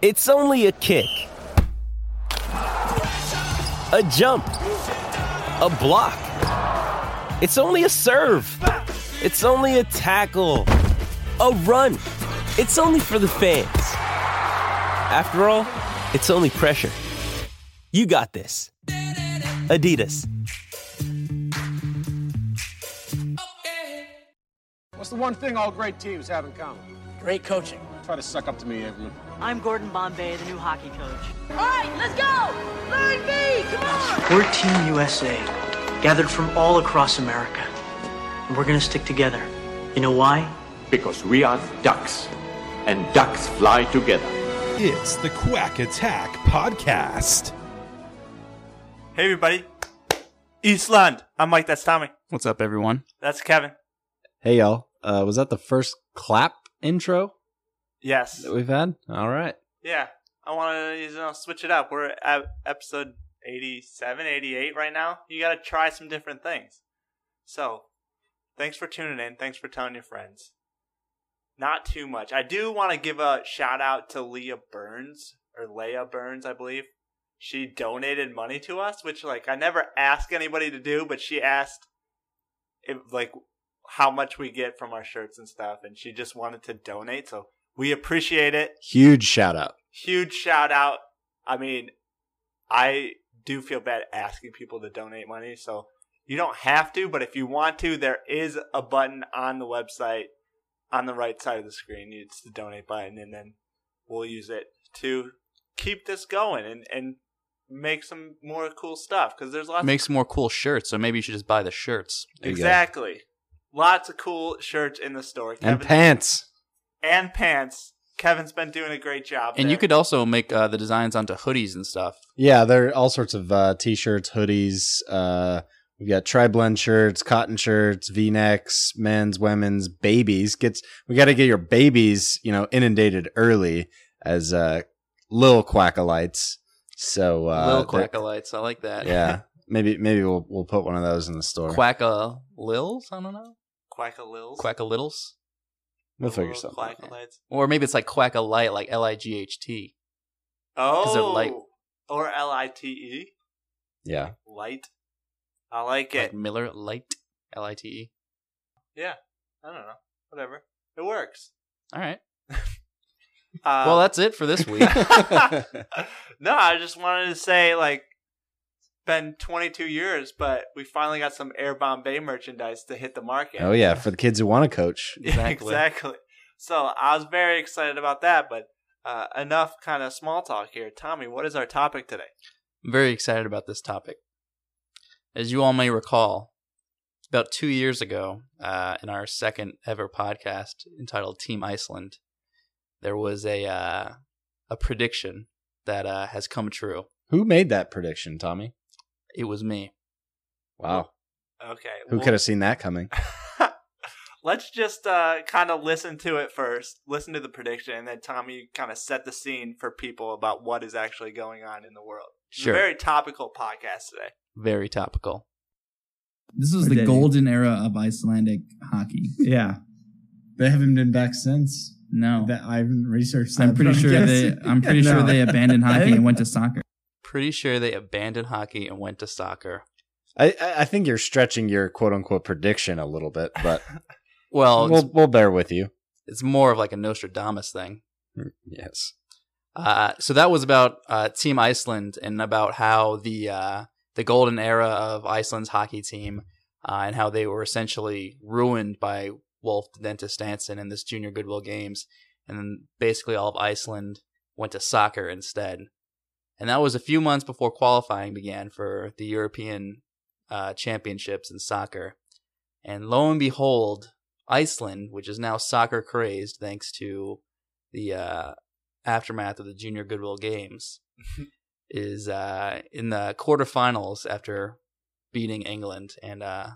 It's only a kick, a jump, a block. It's only a serve. It's only a tackle, a run. It's only for the fans. After all, it's only pressure. You got this. Adidas. What's the one thing all great teams have in common? Great coaching. Try to suck up to me, Evelyn. I'm Gordon Bombay, the new hockey coach. All right, let's go! Learn me! Come on! We're Team USA, gathered from all across America. And we're gonna stick together. You know why? Because we are ducks, and ducks fly together. It's the Quack Attack Podcast. Hey everybody, Eastland. I'm Mike. That's Tommy. What's up, everyone? That's Kevin. Hey y'all, uh, was that the first clap intro Yes. that we've had? All right. Yeah. I want to you know switch it up. We're at episode 87, 88 right now. You got to try some different things. So, thanks for tuning in. Thanks for telling your friends. Not too much. I do want to give a shout out to Leah Burns or Leia Burns, I believe. She donated money to us, which like I never ask anybody to do, but she asked if like how much we get from our shirts and stuff, and she just wanted to donate. So we appreciate it. Huge shout out. Huge shout out. I mean, I do feel bad asking people to donate money, so you don't have to, but if you want to, there is a button on the website on the right side of the screen. It's the donate button, and then we'll use it to keep this going and, and make some more cool stuff because there's lots Make some more cool shirts, so maybe you should just buy the shirts. There exactly lots of cool shirts in the store And pants. And pants. Kevin's been doing a great job. And you could also make uh, the designs onto hoodies and stuff. Yeah, there are all sorts of uh, t-shirts, hoodies. Uh, we've got tri-blend shirts, cotton shirts, V-necks, men's, women's, babies. Gets we got to get your babies, you know, inundated early as uh, little quackalites. So uh, Little quackalites, I like that. yeah, maybe maybe we'll we'll put one of those in the store. Quacka lils, I don't know. Quack a Lils. Quacka littles, we'll figure little something. out. Quackalites. or maybe it's like quack a light, like L I G H T. Oh, they're light. or L I T E, Yeah, light. I like it. Like Miller Light, L I T E. yeah, I don't know. Whatever. It works. All right. Uh, well, that's it for this week. no, I just wanted to say like it's been 22 years, but we finally got some Air Bombay merchandise to hit the market. oh yeah, for the kids who want to coach. Exactly. exactly. So I was very excited about that, but uh, enough kind of small talk here. Tommy, what is our topic today? I'm very excited about this topic. As you all may recall, about two years ago, uh, in our second ever podcast entitled Team Iceland, there was a uh, a prediction that uh, has come true. Who made that prediction, Tommy? It was me. Wow, Okay. who well- could have seen that coming? Let's just uh, kind of listen to it first. Listen to the prediction, and then Tommy kind of set the scene for people about what is actually going on in the world. Sure. very topical podcast today. Very topical. This was Or the did he? golden era of Icelandic hockey. Yeah. They haven't been back since. No, That I haven't researched that. I'm pretty sure guess- they. I'm pretty No. sure they abandoned hockey and went to soccer. Pretty sure they abandoned hockey and went to soccer. I I think you're stretching your quote unquote prediction a little bit, but Well, we'll we'll bear with you. it's more of like a Nostradamus thing. Yes. Uh, so that was about uh, Team Iceland and about how the uh, the golden era of Iceland's hockey team uh, and how they were essentially ruined by Wolf Dentist Stansson in this Junior Goodwill Games, and then basically all of Iceland went to soccer instead. And that was a few months before qualifying began for the European uh, Championships in soccer. And lo and behold, Iceland, which is now soccer crazed thanks to the uh, aftermath of the Junior Goodwill Games, is uh, in the quarterfinals after beating England and uh,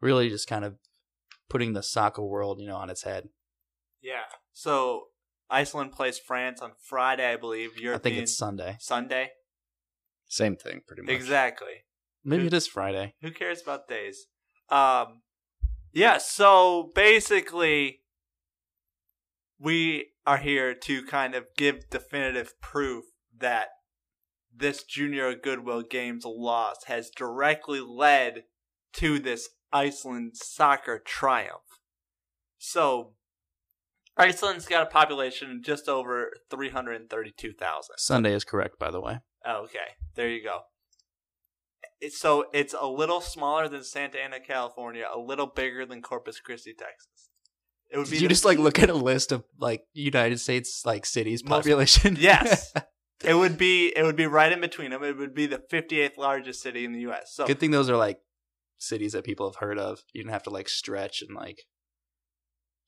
really just kind of putting the soccer world, you know, on its head. Yeah. So Iceland plays France on Friday, I believe. European I think it's Sunday. Sunday. Same thing, pretty much. Exactly. Maybe Who- it is Friday. Who cares about days? Um, yeah. So basically, we are here to kind of give definitive proof that this Junior Goodwill Games loss has directly led to this Iceland soccer triumph. So, Iceland's got a population of just over 332,000. Sunday is correct, by the way. Oh, okay, there you go. It's, so it's a little smaller than Santa Ana, California, a little bigger than Corpus Christi, Texas. It would Did be you the- just like look at a list of like United States like cities Most- population? yes, it would be it would be right in between them. It would be the 58th largest city in the U.S. So Good thing those are like cities that people have heard of. You don't have to like stretch and like.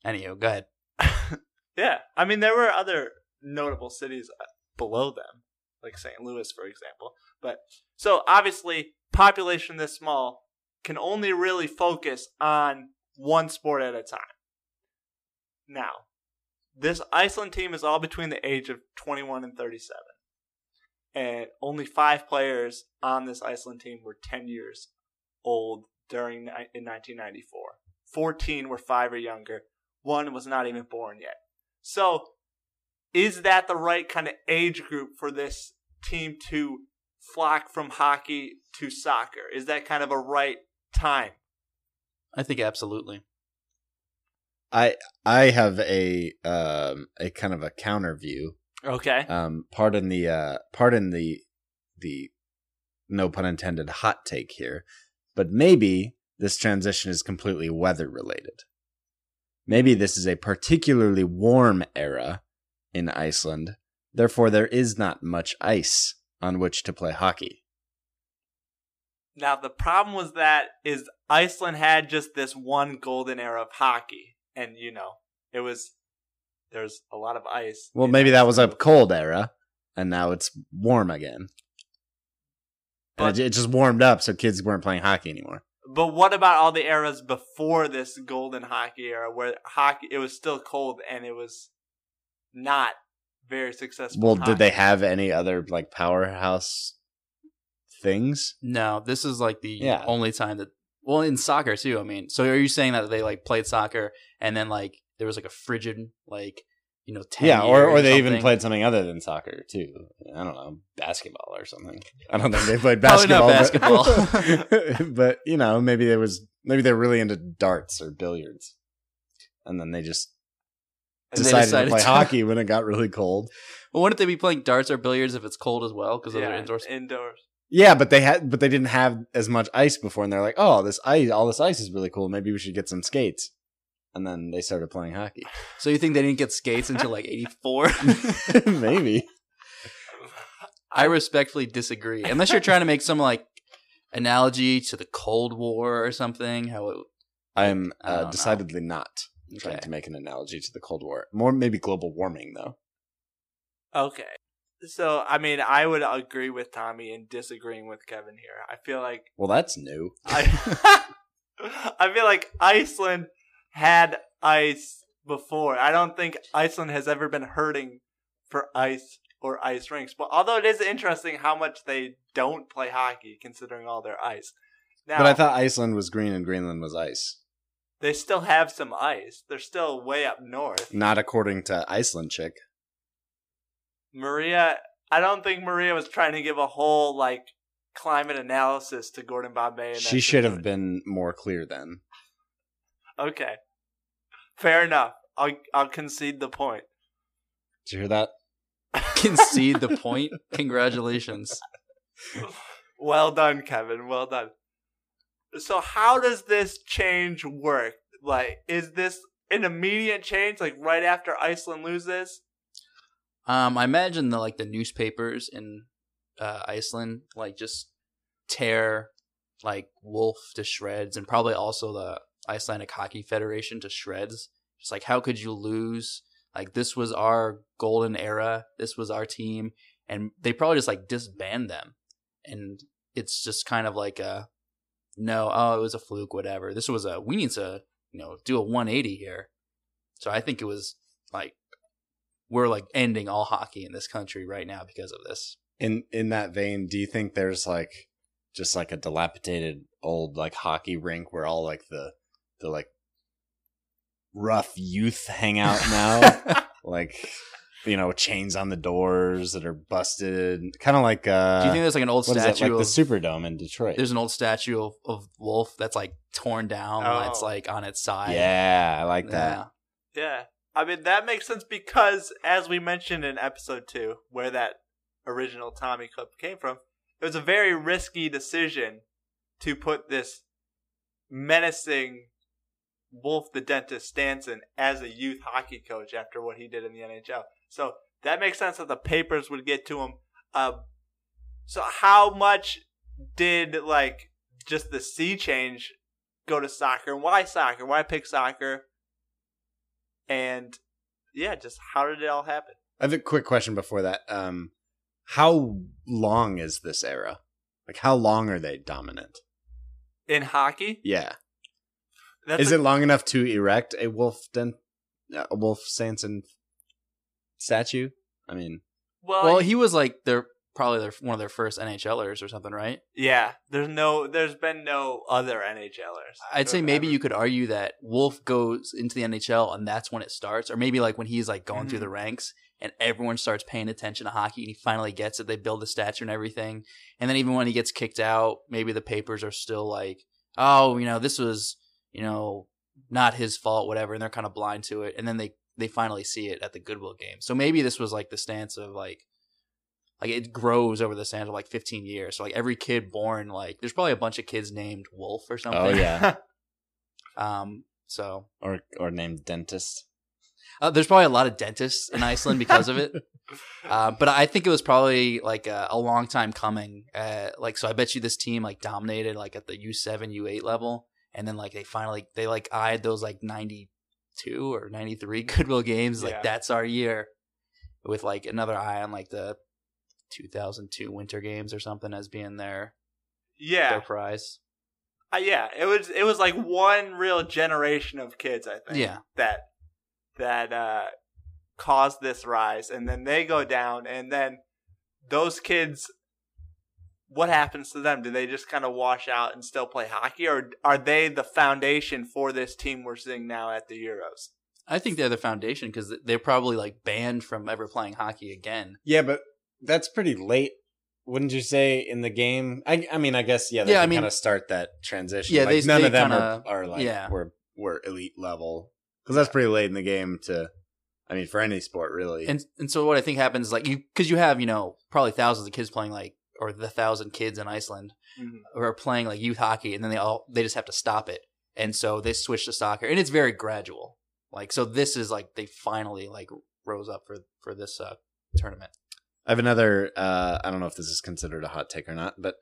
Anyhow, go ahead. yeah, I mean there were other notable cities uh, below them, like St. Louis, for example. But so obviously, population this small can only really focus on one sport at a time. Now, this Iceland team is all between the age of 21 and 37. And only five players on this Iceland team were 10 years old during in 1994. 14 were five or younger. One was not even born yet. So, is that the right kind of age group for this team to flock from hockey to soccer? Is that kind of a right time? I think absolutely. I I have a um a kind of a counter view. Okay. Um, pardon the uh, pardon the the no pun intended hot take here, but maybe this transition is completely weather related. Maybe this is a particularly warm era in Iceland, therefore there is not much ice on which to play hockey. Now the problem was that is Iceland had just this one golden era of hockey, and you know it was there's a lot of ice. Well, maybe that was a cold era, and now it's warm again. And it, it just warmed up, so kids weren't playing hockey anymore. But what about all the eras before this golden hockey era, where hockey it was still cold and it was not very successful? Well, hockey? did they have any other like powerhouse things? No, this is like the Yeah. only time that. Well, in soccer too. I mean, so are you saying that they like played soccer and then like there was like a frigid like you know 10 yeah, or, or years they even played something other than soccer too. I don't know, basketball or something. I don't think they played Probably not basketball. But, but you know, maybe there was maybe they're really into darts or billiards, and then they just And they decided, decided to play to- hockey when it got really cold. Well, wouldn't they be playing darts or billiards if it's cold as well? Because yeah, they're indoors. indoors. Yeah, but they had but they didn't have as much ice before, and they're like, oh, this ice, all this ice is really cool. Maybe we should get some skates. And then they started playing hockey. So you think they didn't get skates until like '84? maybe. I respectfully disagree. Unless you're trying to make some like analogy to the Cold War or something. How it, I'm I don't uh, know. decidedly not trying Okay. to make an analogy to the Cold War. More maybe global warming though. Okay. So, I mean, I would agree with Tommy and disagreeing with Kevin here. I feel like Well, that's new. I I feel like Iceland had ice before. I don't think Iceland has ever been hurting for ice or ice rinks. But although it is interesting how much they don't play hockey considering all their ice. Now, but I thought Iceland was green and Greenland was ice. they still have some ice. They're still way up north. Not according to Iceland chick. Maria, I don't think Maria was trying to give a whole like climate analysis to Gordon Bombay. She should have been more clear then. Okay, fair enough. I'll I'll concede the point. Did you hear that? concede the point. Congratulations. Well done, Kevin. Well done. So, how does this change work? Like, is this an immediate change? Like right after Iceland loses? Um, I imagine the like the newspapers in uh, Iceland like just tear like Wolf to shreds, and probably also the Icelandic Hockey Federation to shreds. Just like how could you lose? Like this was our golden era. This was our team, and they probably just like disband them, and it's just kind of like a no. Oh, it was a fluke. Whatever. This was a we need to you know do a 180 here. So I think it was like we're like ending all hockey in this country right now because of this. In in that vein, do you think there's like just like a dilapidated old like hockey rink where all like the the like rough youth hangout now? like you know chains on the doors that are busted, kind of like. Uh, Do you think there's like an old what is it, statue like of the Superdome in Detroit? There's an old statue of, of Wolf that's like torn down. and It's Oh. like on its side. Yeah, I like that. Yeah. Yeah. I mean, that makes sense because, as we mentioned in episode two, where that original Tommy clip came from, it was a very risky decision to put this menacing Wolf the Dentist Stansson as a youth hockey coach after what he did in the NHL. So that makes sense that the papers would get to him. Uh, so how much did like just the sea change go to soccer? And why soccer? Why pick soccer? And yeah, just how did it all happen? I have a quick question before that. Um, how long is this era? Like, how long are they dominant? In hockey, Yeah, That's is a- it long enough to erect a wolf den, a wolf Stansson statue? I mean, well? Well, he was like their probably their one of their first NHLers or something, right? yeah, there's no, there's been no other NHLers. I'd say maybe you could argue that Wolf goes into the NHL and that's when it starts, or maybe like when he's like going through Mhm. the ranks and everyone starts paying attention to hockey and he finally gets it. They build the statue and everything, and then even when he gets kicked out, maybe the papers are still like, oh, you know, this was you know not his fault, whatever, and they're kind of blind to it, and then they they finally see it at the Goodwill game. So maybe this was like the stance of like like it grows over the span of like 15 years. So like every kid born, like there's probably a bunch of kids named Wolf or something. oh yeah, Um. So or or named dentist. uh, there's probably a lot of dentists in Iceland because of it. Uh, but I think it was probably like a, a long time coming. Uh, like so, I bet you this team like dominated like at the U seven, U eight level, and then like they finally they like eyed those like ninety two or ninety three Goodwill games. Like Yeah. that's our year, with like another eye on like the two thousand two Winter Games or something as being their yeah, their prize. Uh, yeah, it was it was like one real generation of kids, I think. Yeah. That that uh caused this rise and then they go down and then those kids what happens to them? Do they just kind of wash out and still play hockey or are they the foundation for this team we're seeing now at the Euros? I think they're the foundation because they're probably like banned from ever playing hockey again. Yeah, but that's pretty late. Wouldn't you say in the game? I, I mean, I guess yeah. They Yeah, I can mean- kind of start that transition. Yeah, like, they- none they of them kinda- are, are like yeah. were were elite level because that's pretty late in the game to. I mean, for any sport, really. And and so what I think happens is like you because you have you know probably thousands of kids playing like or the thousand kids in Iceland Mhm. who are playing like youth hockey and then they all they just have to stop it and so they switch to soccer and it's very gradual like so this is like they finally like rose up for for this uh tournament I have another. Uh, I don't know if this is considered a hot take or not, but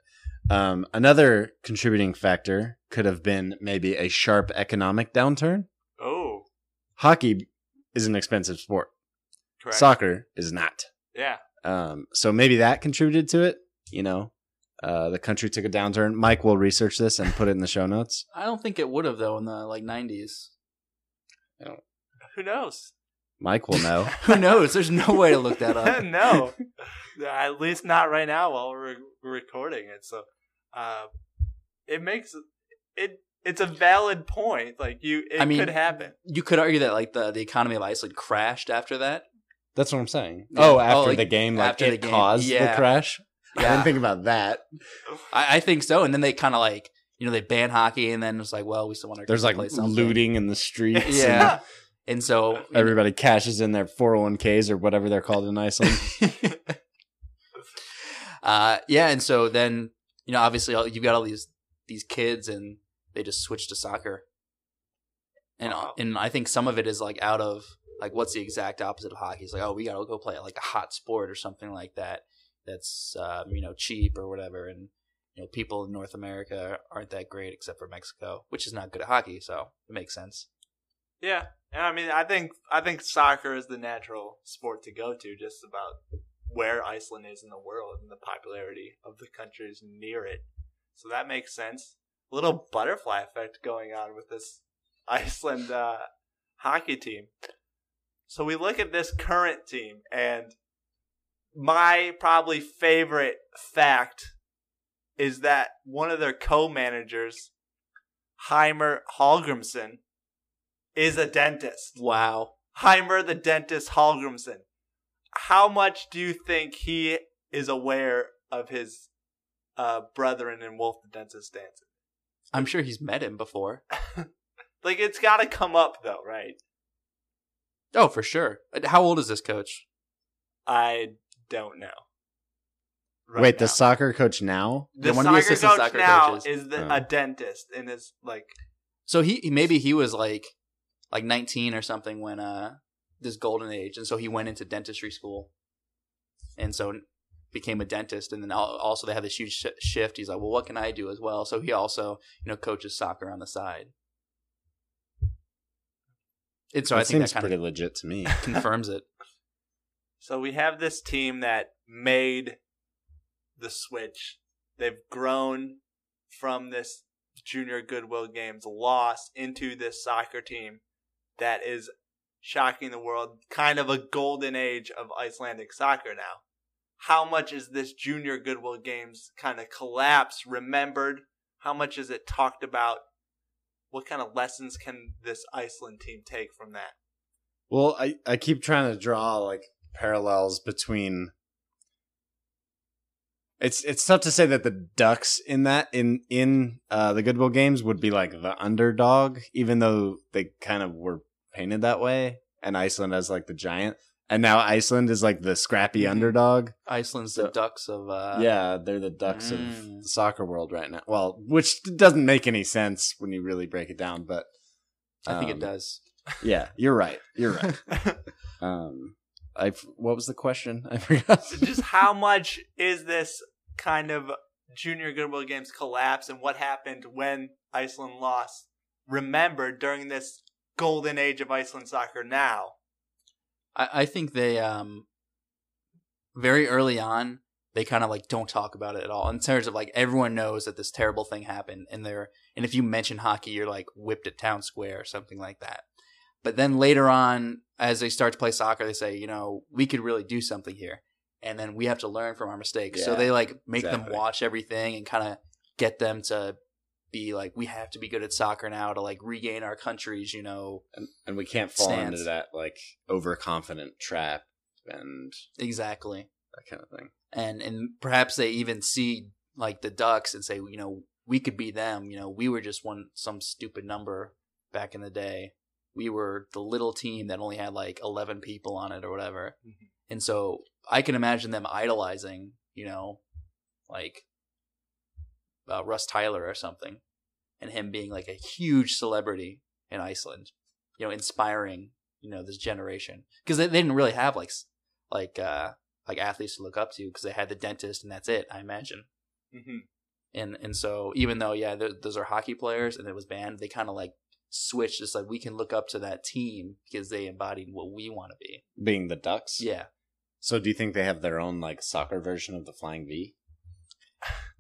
um, another contributing factor could have been maybe a sharp economic downturn. Oh, Hockey is an expensive sport. correct. Soccer is not. Yeah. Um, so maybe that contributed to it. You know, uh, the country took a downturn. Mike will research this and put it in the show notes. I don't think it would have though in the like 90s Who knows? Mike will know. who knows there's no way to look that up no, at least not right now while we're we're recording it. So, uh, it makes it. It's a valid point. Like you, it I mean, could happen. you could argue that like the the economy of Iceland crashed after that That's what I'm saying. Yeah. Oh, after Oh, like, the game, like after it the game. caused Yeah. the crash. I didn't think about that. I, I think so. And then they kind of like, you know, they ban hockey, and then it's like, well, we still want to. There's like play something. looting in the streets. Yeah. And so, everybody cashes in their 401ks or whatever they're called in Iceland. uh, yeah, and so then you know, obviously, you've got all these these kids, and they just switch to soccer. And Wow. and I think some of it is like out of like what's the exact opposite of hockey? It's like, oh, we gotta go play like a hot sport or something like that. That's um, you know cheap or whatever, and you know people in North America aren't that great except for Mexico, which is not good at hockey, so it makes sense. Yeah, and I mean, I think I think soccer is the natural sport to go to, just about where Iceland is in the world and the popularity of the countries near it. So that makes sense. A little butterfly effect going on with this Iceland uh, hockey team. So we look at this current team, and my probably favorite fact is that one of their co-managers, Heimer Hallgrimsson, is a dentist. Wow. Heimer the dentist Hallgrimsson. How much do you think he is aware of his uh, brethren in Wolf the Dentist Stansson? I'm sure he's met him before. Like it's got to come up though, right? Oh, for sure. Uh, How old is this coach? I don't know. Right Wait, the soccer coach now? the Yeah, one of the soccer assistant coach soccer now coaches. is the, Oh. a dentist and is like So he he- maybe he was like like 19 or something when uh this golden age, and so he went into dentistry school, and so became a dentist, and then also they have this huge sh- shift. He's like, well, what can I do as well? So he also you know coaches soccer on the side. And so that I think seems pretty legit to me. confirms it. So we have this team that made the switch. They've grown from this junior goodwill games loss into this soccer team that is shocking the world. Kind of a golden age of Icelandic soccer now. How much is this junior goodwill games kind of collapse remembered? How much is it talked about? What kind of lessons can this Iceland team take from that? Well, I, I keep trying to draw like parallels between it's it's tough to say that the Ducks in that in in uh, the Goodwill games would be like the underdog, even though they kind of were painted that way, and Iceland as like the giant, and now Iceland is like the scrappy Mhm. underdog. Iceland's the Ducks of uh, yeah, they're the Ducks of Mm. the soccer world right now. Well, which doesn't make any sense when you really break it down, but I think um, it does. Yeah, you're right. You're right. um, I what was the question? I forgot. just how much is this kind of junior goodwill games collapse and what happened when Iceland lost remembered during this golden age of Iceland soccer now? I, I think they um very early on they kind of like don't talk about it at all in terms of like everyone knows that this terrible thing happened and they're and if you mention hockey you're like whipped at town square or something like that but then later on as they start to play soccer they say you know we could really do something here and then we have to learn from our mistakes so they like make exactly. them watch everything and kind of get them to be like we have to be good at soccer now to like regain our countries, you know and, and we can't fall Stance. into that like overconfident trap and exactly that kind of thing. and and perhaps they even see like the ducks and say you know we could be them you know we were just one some stupid number back in the day we were the little team that only had like 11 people on it or whatever Mhm. and so i can imagine them idolizing you know like uh, russ tyler or something and him being like a huge celebrity in iceland you know inspiring you know this generation because they, they didn't really have like like uh like athletes to look up to because they had the dentist and that's it i imagine Mm-hmm. and and so even though yeah those are hockey players and it was banned they kind of like switched just like we can look up to that team because they embodied what we want to be Being the Ducks. yeah So do you think they have their own like soccer version of the Flying V?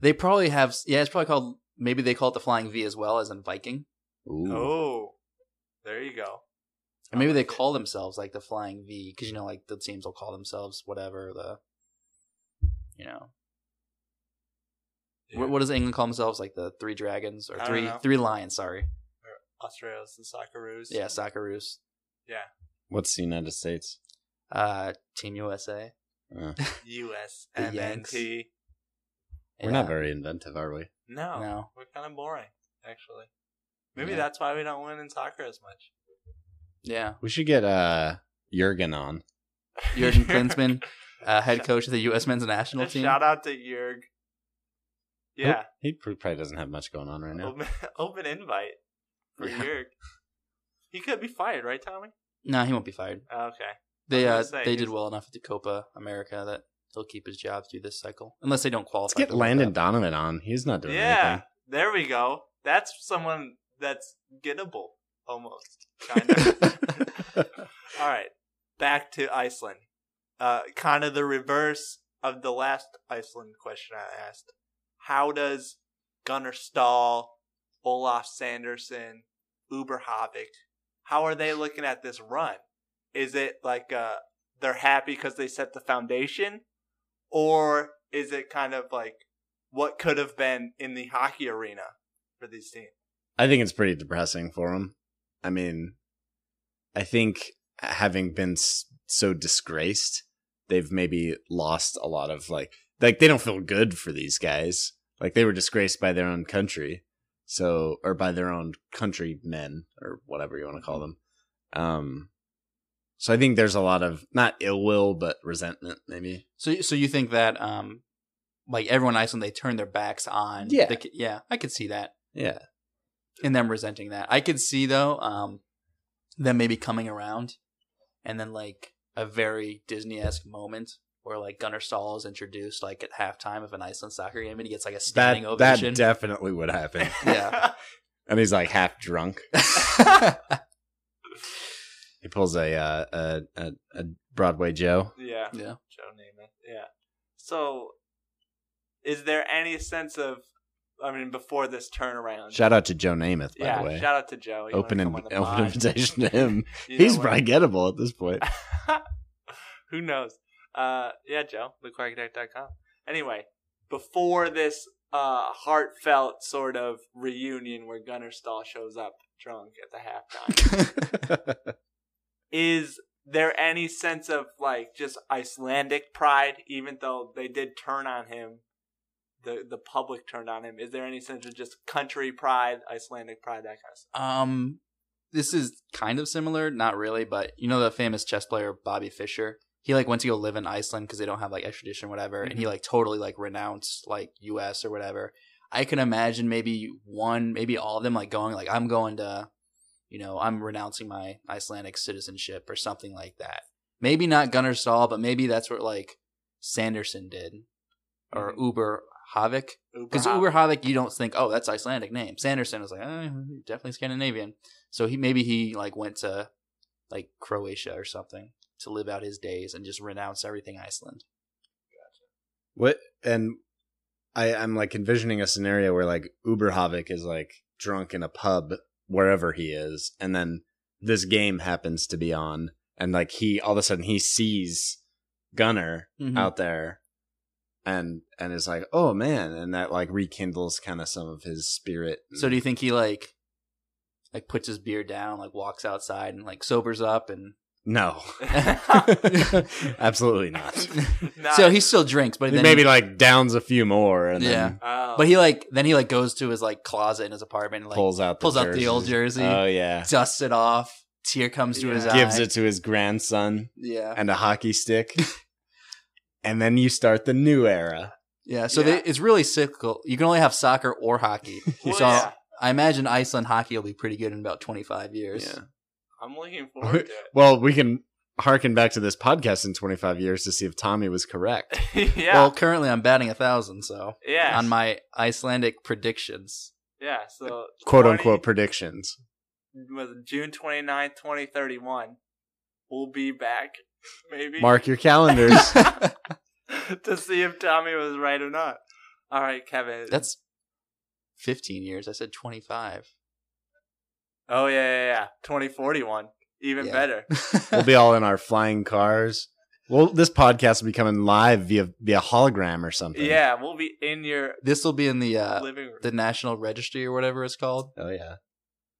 they probably have yeah it's probably called maybe they call it the flying v as well as in viking Ooh. Oh, there you go. and maybe I they like it. call themselves like the flying v because you know like the teams will call themselves whatever the you know Yeah. what, what does england call themselves like the three dragons or I three three lions sorry Australia's the Socceroos. yeah socceroos Yeah. What's the United States? uh team usa Uh, U.S. The MNT. we're not very inventive, are we? No, No. we're kind of boring, actually. Maybe Yeah. that's why we don't win in soccer as much. yeah We should get uh Jurgen on. Jurgen Klinsmann, uh, head coach of the U.S. men's national team. Shout out to Jurg. Yeah, He pr- probably doesn't have much going on right now. open, open invite for Yeah. Jurg. He could be fired, right, Tommy? No, he won't be fired. Okay. They uh, say, they did well enough at the Copa America that he'll keep his job through this cycle, unless they don't qualify. Let's get for the World Landon Cup. Donovan on. He's not doing anything. Yeah, anything. there we go. That's someone that's gettable, almost, kind of. All right, back to Iceland. Uh, kind of the reverse of the last Iceland question I asked. How does Gunnar Stahl, Olaf Sanderson, Uber Havik, how are they looking at this run? Is it like uh, they're happy because they set the foundation, or is it kind of like what could have been in the hockey arena for these teams? I think it's pretty depressing for them. I mean, I think having been so disgraced, they've maybe lost a lot of like like they don't feel good for these guys. Like they were disgraced by their own country, so or by their own countrymen or whatever you want to call them. Um, so I think there's a lot of not ill will but resentment, maybe. So, so you think that, um, like everyone in Iceland, they turn their backs on. Yeah. the, yeah, I could see that. Yeah, and them resenting that. I could see though, um, them maybe coming around, and then like a very Disney esque moment where like Gunnar Stahl is introduced like at halftime of an Iceland soccer game, and he gets like a that standing that ovation. That definitely would happen. yeah, and he's like half drunk. He pulls a uh, a, a a Broadway Joe. Yeah. Yeah. Joe Namath. Yeah. So, is there any sense of, I mean, before this turnaround? Shout out to Joe Namath, by yeah. the way. Shout out to Joe. You wanna open in, come on the open invitation to him. You He's know probably gettable at this point. Who knows? Uh, yeah, Joe, thequackattack.com. Anyway, before this uh, heartfelt sort of reunion where Gunnar Stahl shows up drunk at the halftime, is there any sense of like just Icelandic pride, even though they did turn on him? The the public turned on him. Is there any sense of just country pride, Icelandic pride, that kind of stuff? Um, this is kind of similar, not really, but you know the famous chess player Bobby Fischer. He like went to go live in Iceland because they don't have like extradition, or whatever, and he mm-hmm. like totally like renounced like U.S. or whatever. I can imagine maybe one, maybe all of them like going like I'm going to, you know, I'm renouncing my Icelandic citizenship or something like that. Maybe not Gunnar Stahl, but maybe that's what like Sanderson did or mm-hmm. Uber Havik. Because Uber Havik, you don't think, oh, that's Icelandic name. Sanderson was like, oh, definitely Scandinavian. So he maybe he like went to like Croatia or something to live out his days and just renounce everything Iceland. What and I I'm like envisioning a scenario where like Uber Havik is like drunk in a pub wherever he is, and then this game happens to be on, and like he all of a sudden he sees Gunnar Mhm. out there, and and is like, oh man, and that like rekindles kind of some of his spirit. So do you think he like like puts his beer down, like walks outside and like sobers up and No, absolutely not. so he still drinks, but then maybe like downs a few more, and yeah. then Oh. But he like then he like goes to his like closet in his apartment and like pulls out the pulls out the old jerseys. jersey. Oh yeah, dusts it off. Tear comes to his eye. gives it to his grandson. Yeah. and a hockey stick, and then you start the new era. Yeah, so Yeah. They, it's really cyclical. You can only have soccer or hockey. Well, so yeah. I imagine Iceland hockey will be pretty good in about 25 years. Yeah. I'm looking forward to Well, we can harken back to this podcast in 25 years to see if Tommy was correct. yeah. Well, currently I'm batting a thousand, so yeah. on my Icelandic predictions. yeah. So Quote 20 unquote predictions. was June 29th, 2031. We'll be back, maybe. Mark your calendars. to see if Tommy was right or not. All right, Kevin. That's 15 years. I said 25. Oh yeah, yeah, yeah. 2041. Even Yeah. better. we'll be all in our flying cars. Well, this podcast will be coming live via via hologram or something. yeah, we'll be in your This will be in the uh, living room. the National Registry or whatever it's called. Oh yeah.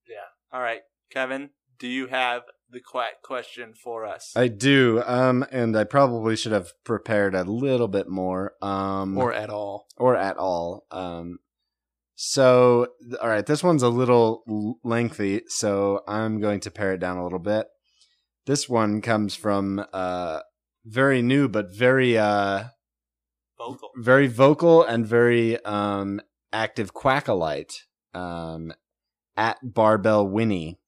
yeah. All right, Kevin. Do you have the quack question for us? I do. Um, and I probably should have prepared a little bit more. Um, Or at all. or at all. Um, so, all right, this one's a little lengthy, so I'm going to pare it down a little bit. This one comes from uh, very new, but very uh, Vocal. very vocal and very um, active quackalite um, at Barbelle Winnie.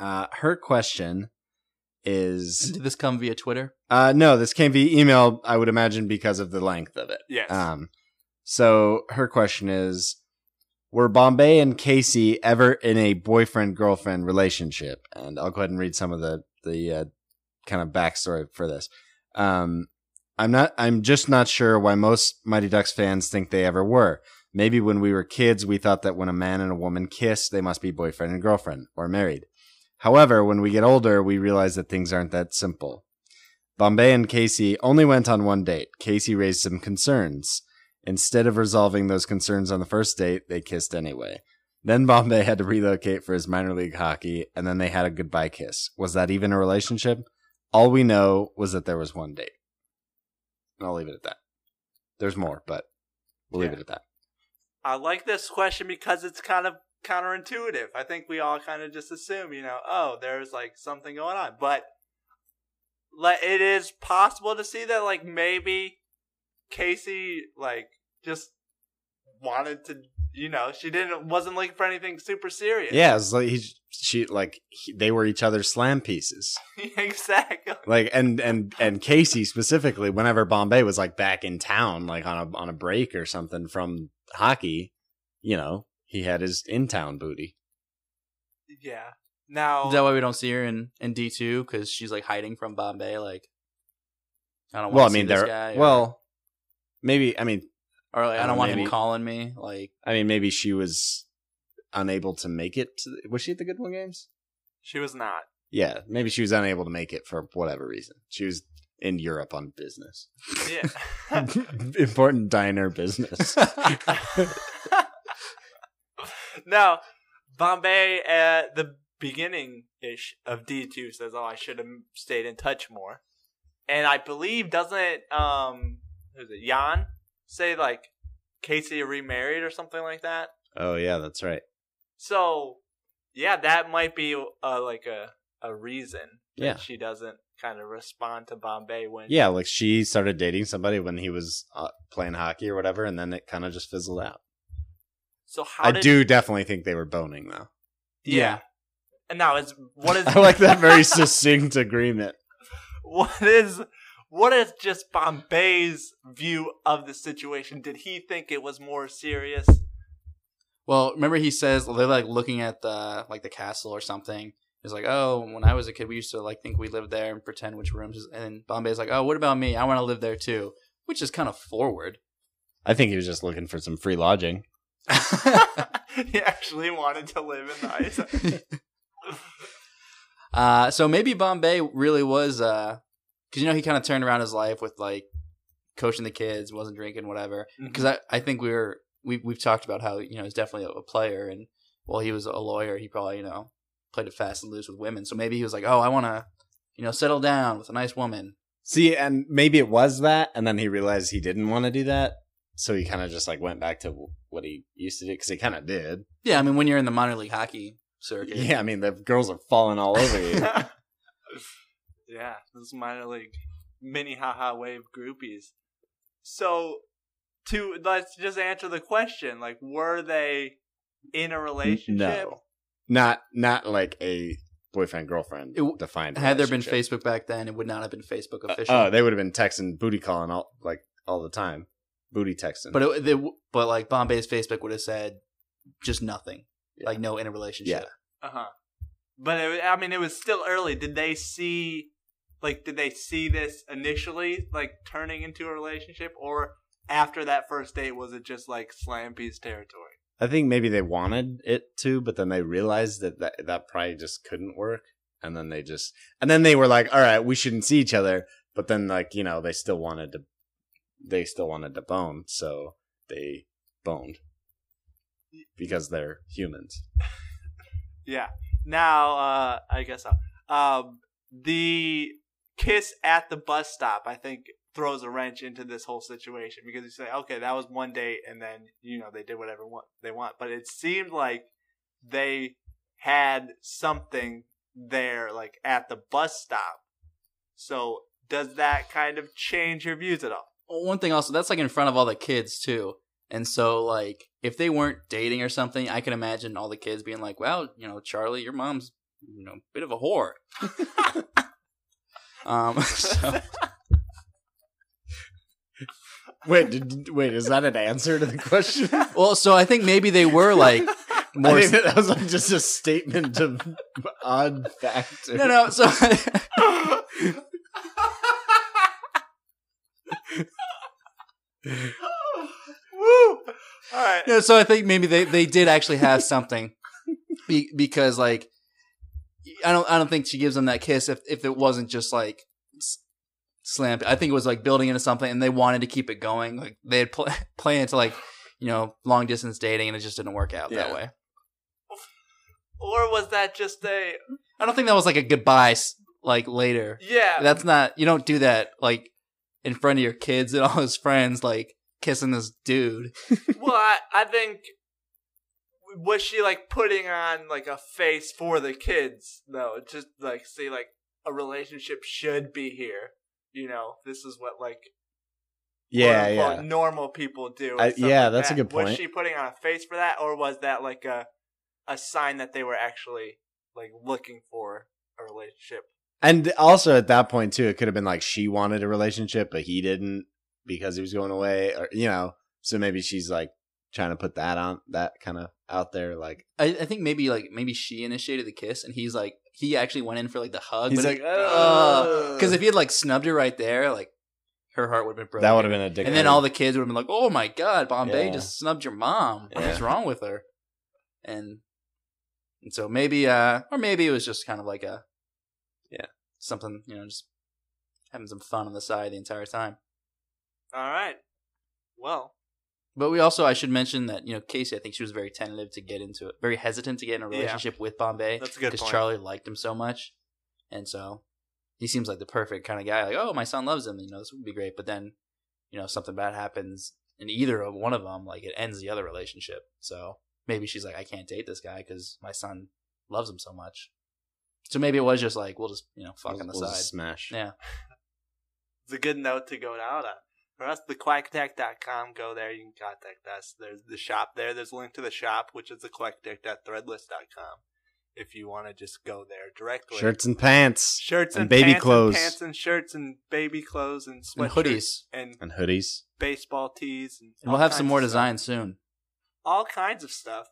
Uh, her question is Did this come via Twitter? uh, no, this came via email, I would imagine, because of the length of it. Yes. Um, so her question is Were Bombay and Casey ever in a boyfriend girlfriend relationship? And I'll go ahead and read some of the, the uh, kind of backstory for this. Um, I'm not, I'm just not sure why most Mighty Ducks fans think they ever were. Maybe when we were kids, we thought that when a man and a woman kiss, they must be boyfriend and girlfriend or married. However, when we get older, we realize that things aren't that simple. Bombay and Casey only went on one date. Casey raised some concerns. Instead of resolving those concerns on the first date, they kissed anyway. Then Bombay had to relocate for his minor league hockey, and then they had a goodbye kiss. Was that even a relationship? All we know was that there was one date. And I'll leave it at that. There's more, but we'll leave it at that. I like this question because it's kind of counterintuitive. I think we all kind of just assume, you know, oh, there's like something going on, but it is possible to see that like maybe Casey like just wanted to, you know, she didn't wasn't looking for anything super serious. Yeah, it's like he, she, like he, they were each other's slam pieces. exactly. Like and and and Casey specifically, whenever Bombay was like back in town, like on a on a break or something from hockey, you know, he had his in town booty. Yeah. Now Is that why we don't see her in in D two? Because she's like hiding from Bombay. Like, I don't. Well, I wanna see mean, this they're well, maybe. I mean, or like, I I don't don't want maybe- him calling me. Like, I mean, maybe she was unable to make it. To the, was she at the Goodwill Games? she was not. Yeah, maybe she was unable to make it for whatever reason. She was in Europe on business, Yeah. important diner business. now, Bombay at the beginning ish of D two says, "Oh, I should have stayed in touch more," and I believe doesn't um who's it Jan say like Casey remarried or something like that. oh yeah, that's right. So yeah, that might be uh, like a a reason that Yeah. she doesn't kind of respond to Bombay when Yeah, like she started dating somebody when he was uh, playing hockey or whatever, and then it kind of just fizzled out. So how I did, do definitely think they were boning though. yeah. And now is what is I like that very succinct agreement. what is what is just Bombay's view of the situation? Did he think it was more serious? well, remember he says they're like looking at the like the castle or something. He's like, oh, when I was a kid, we used to like think we lived there and pretend which rooms. is-" And Bombay's like, oh, what about me? I want to live there too, which is kind of forward. I think he was just looking for some free lodging. he actually wanted to live in the ice. Uh, so maybe Bombay really was, uh, because you know he kind of turned around his life with like coaching the kids, wasn't drinking, whatever. Mm-hmm. Because I, I think we were we we've talked about how you know he's definitely a, a player, and while he was a lawyer, he probably you know played it fast and loose with women. So maybe he was like, oh, I want to you know settle down with a nice woman. See, and maybe it was that, and then he realized he didn't want to do that, so he kind of just like went back to what he used to do because he kind of did. Yeah, I mean when you're in the minor league hockey circuit, Yeah, I mean the girls are falling all over you. yeah, this minor league mini haha wave groupies. So to let's just answer the question, like were they in a relationship? no, not not like a boyfriend girlfriend It- defined. had there been. Facebook back then, it would not have been Facebook Uh, official. oh, they would have been texting, booty calling all like all the time, booty texting. but it, they, but like Bombay's Facebook would have said just nothing, like no in a relationship. Yeah. Uh huh. But it, I mean, it was still early. Did they see, like, did they see this initially, like, turning into a relationship, or after that first date, was it just like slam piece territory? I think maybe they wanted it to, but then they realized that that, that probably just couldn't work, and then they just and then they were like, "All right, we shouldn't see each other," but then like you know they still wanted to, they still wanted to bone, so they boned because they're humans. Yeah. Now, uh, I guess so. Um, the kiss at the bus stop, I think, throws a wrench into this whole situation because you say, okay, that was one date, and then you know they did whatever want, they want, but it seemed like they had something there, like at the bus stop. So, does that kind of change your views at all? Well, one thing also, that's like in front of all the kids too. And so, like, if they weren't dating or something, I can imagine all the kids being like, "Well, you know, Charlie, your mom's, you know, a bit of a whore." um, so, Wait, did, wait, is that an answer to the question? well, so I think maybe they were like more. I think that was like just a statement of odd fact. no, no. So, Woo! All right. no, so I think maybe they they did actually have something, Be, because like, I don't I don't think she gives him that kiss if if it wasn't just like s- slam. I think it was like building into something, and they wanted to keep it going. Like they had pl- planned to like you know long distance dating, and it just didn't work out that way. or was that just a I don't think that was like a goodbye, like later. yeah? That's not. You don't do that like in front of your kids and all his friends, like kissing this dude. well, I, I think was she like putting on like a face for the kids though? Just like see like a relationship should be here. You know, this is what like Yeah, yeah. normal people do. I- yeah, like that's a good point. Was she putting on a face for that, or was that like a a sign that they were actually like looking for a relationship? And also at that point too, it could have been like she wanted a relationship, but he didn't because he was going away, or you know. So maybe she's like trying to put that on that kind of out there, like I, I think maybe like maybe she initiated the kiss, and he's like he actually went in for like the hug. He's but like, because if he had like snubbed her right there, like her heart would have been broken. that would have been a dick. and then all the kids would have been like, "Oh my god, Bombay Yeah. just snubbed your mom. What's wrong with her?" And and so maybe, uh, or maybe it was just kind of like a, Yeah. something you know, just having some fun on the side the entire time. All right. Well, But we also, I should mention that you know Casey, I think she was very tentative to get into it, very hesitant to get in a Yeah. relationship with Bombay. That's a good because point. Charlie liked him so much, and so he seems like the perfect kind of guy. Like, oh, my son loves him. You know, this would be great. But then, you know, something bad happens, and either of one of them, like, it ends the other relationship. So maybe she's like, I can't date this guy because my son loves him so much. So maybe it was just like, we'll just you know fuck on the We'll side. just smash. Yeah. it's a good note to go out on. For us, thequackattack.com, go there. You can contact us. There's the shop there. There's a link to the shop, which is thequackattack.threadless.com. If you want to just go there directly. Shirts and pants, shirts and, and baby pants clothes. and pants and shirts and baby clothes and And hoodies. and, and hoodies. baseball tees and, And we'll have some more of designs soon. all kinds of stuff.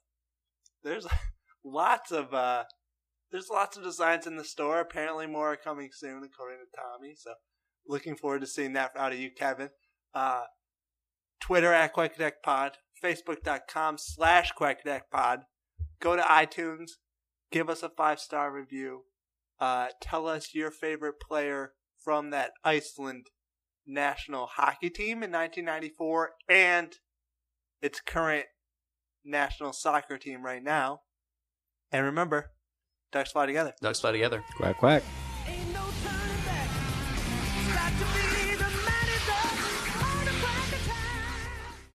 There's lots of uh there's lots of designs in the store. Apparently more are coming soon according to Tommy. So looking forward to seeing that out of you, Kevin. Uh Twitter at QuackAttackPod, Facebook.com slash QuackAttackPod. Go to iTunes, give us a five star review. Uh tell us your favorite player from that Iceland national hockey team in 1994 and its current national soccer team right now. And remember, Ducks fly together. Ducks fly together. Quack quack.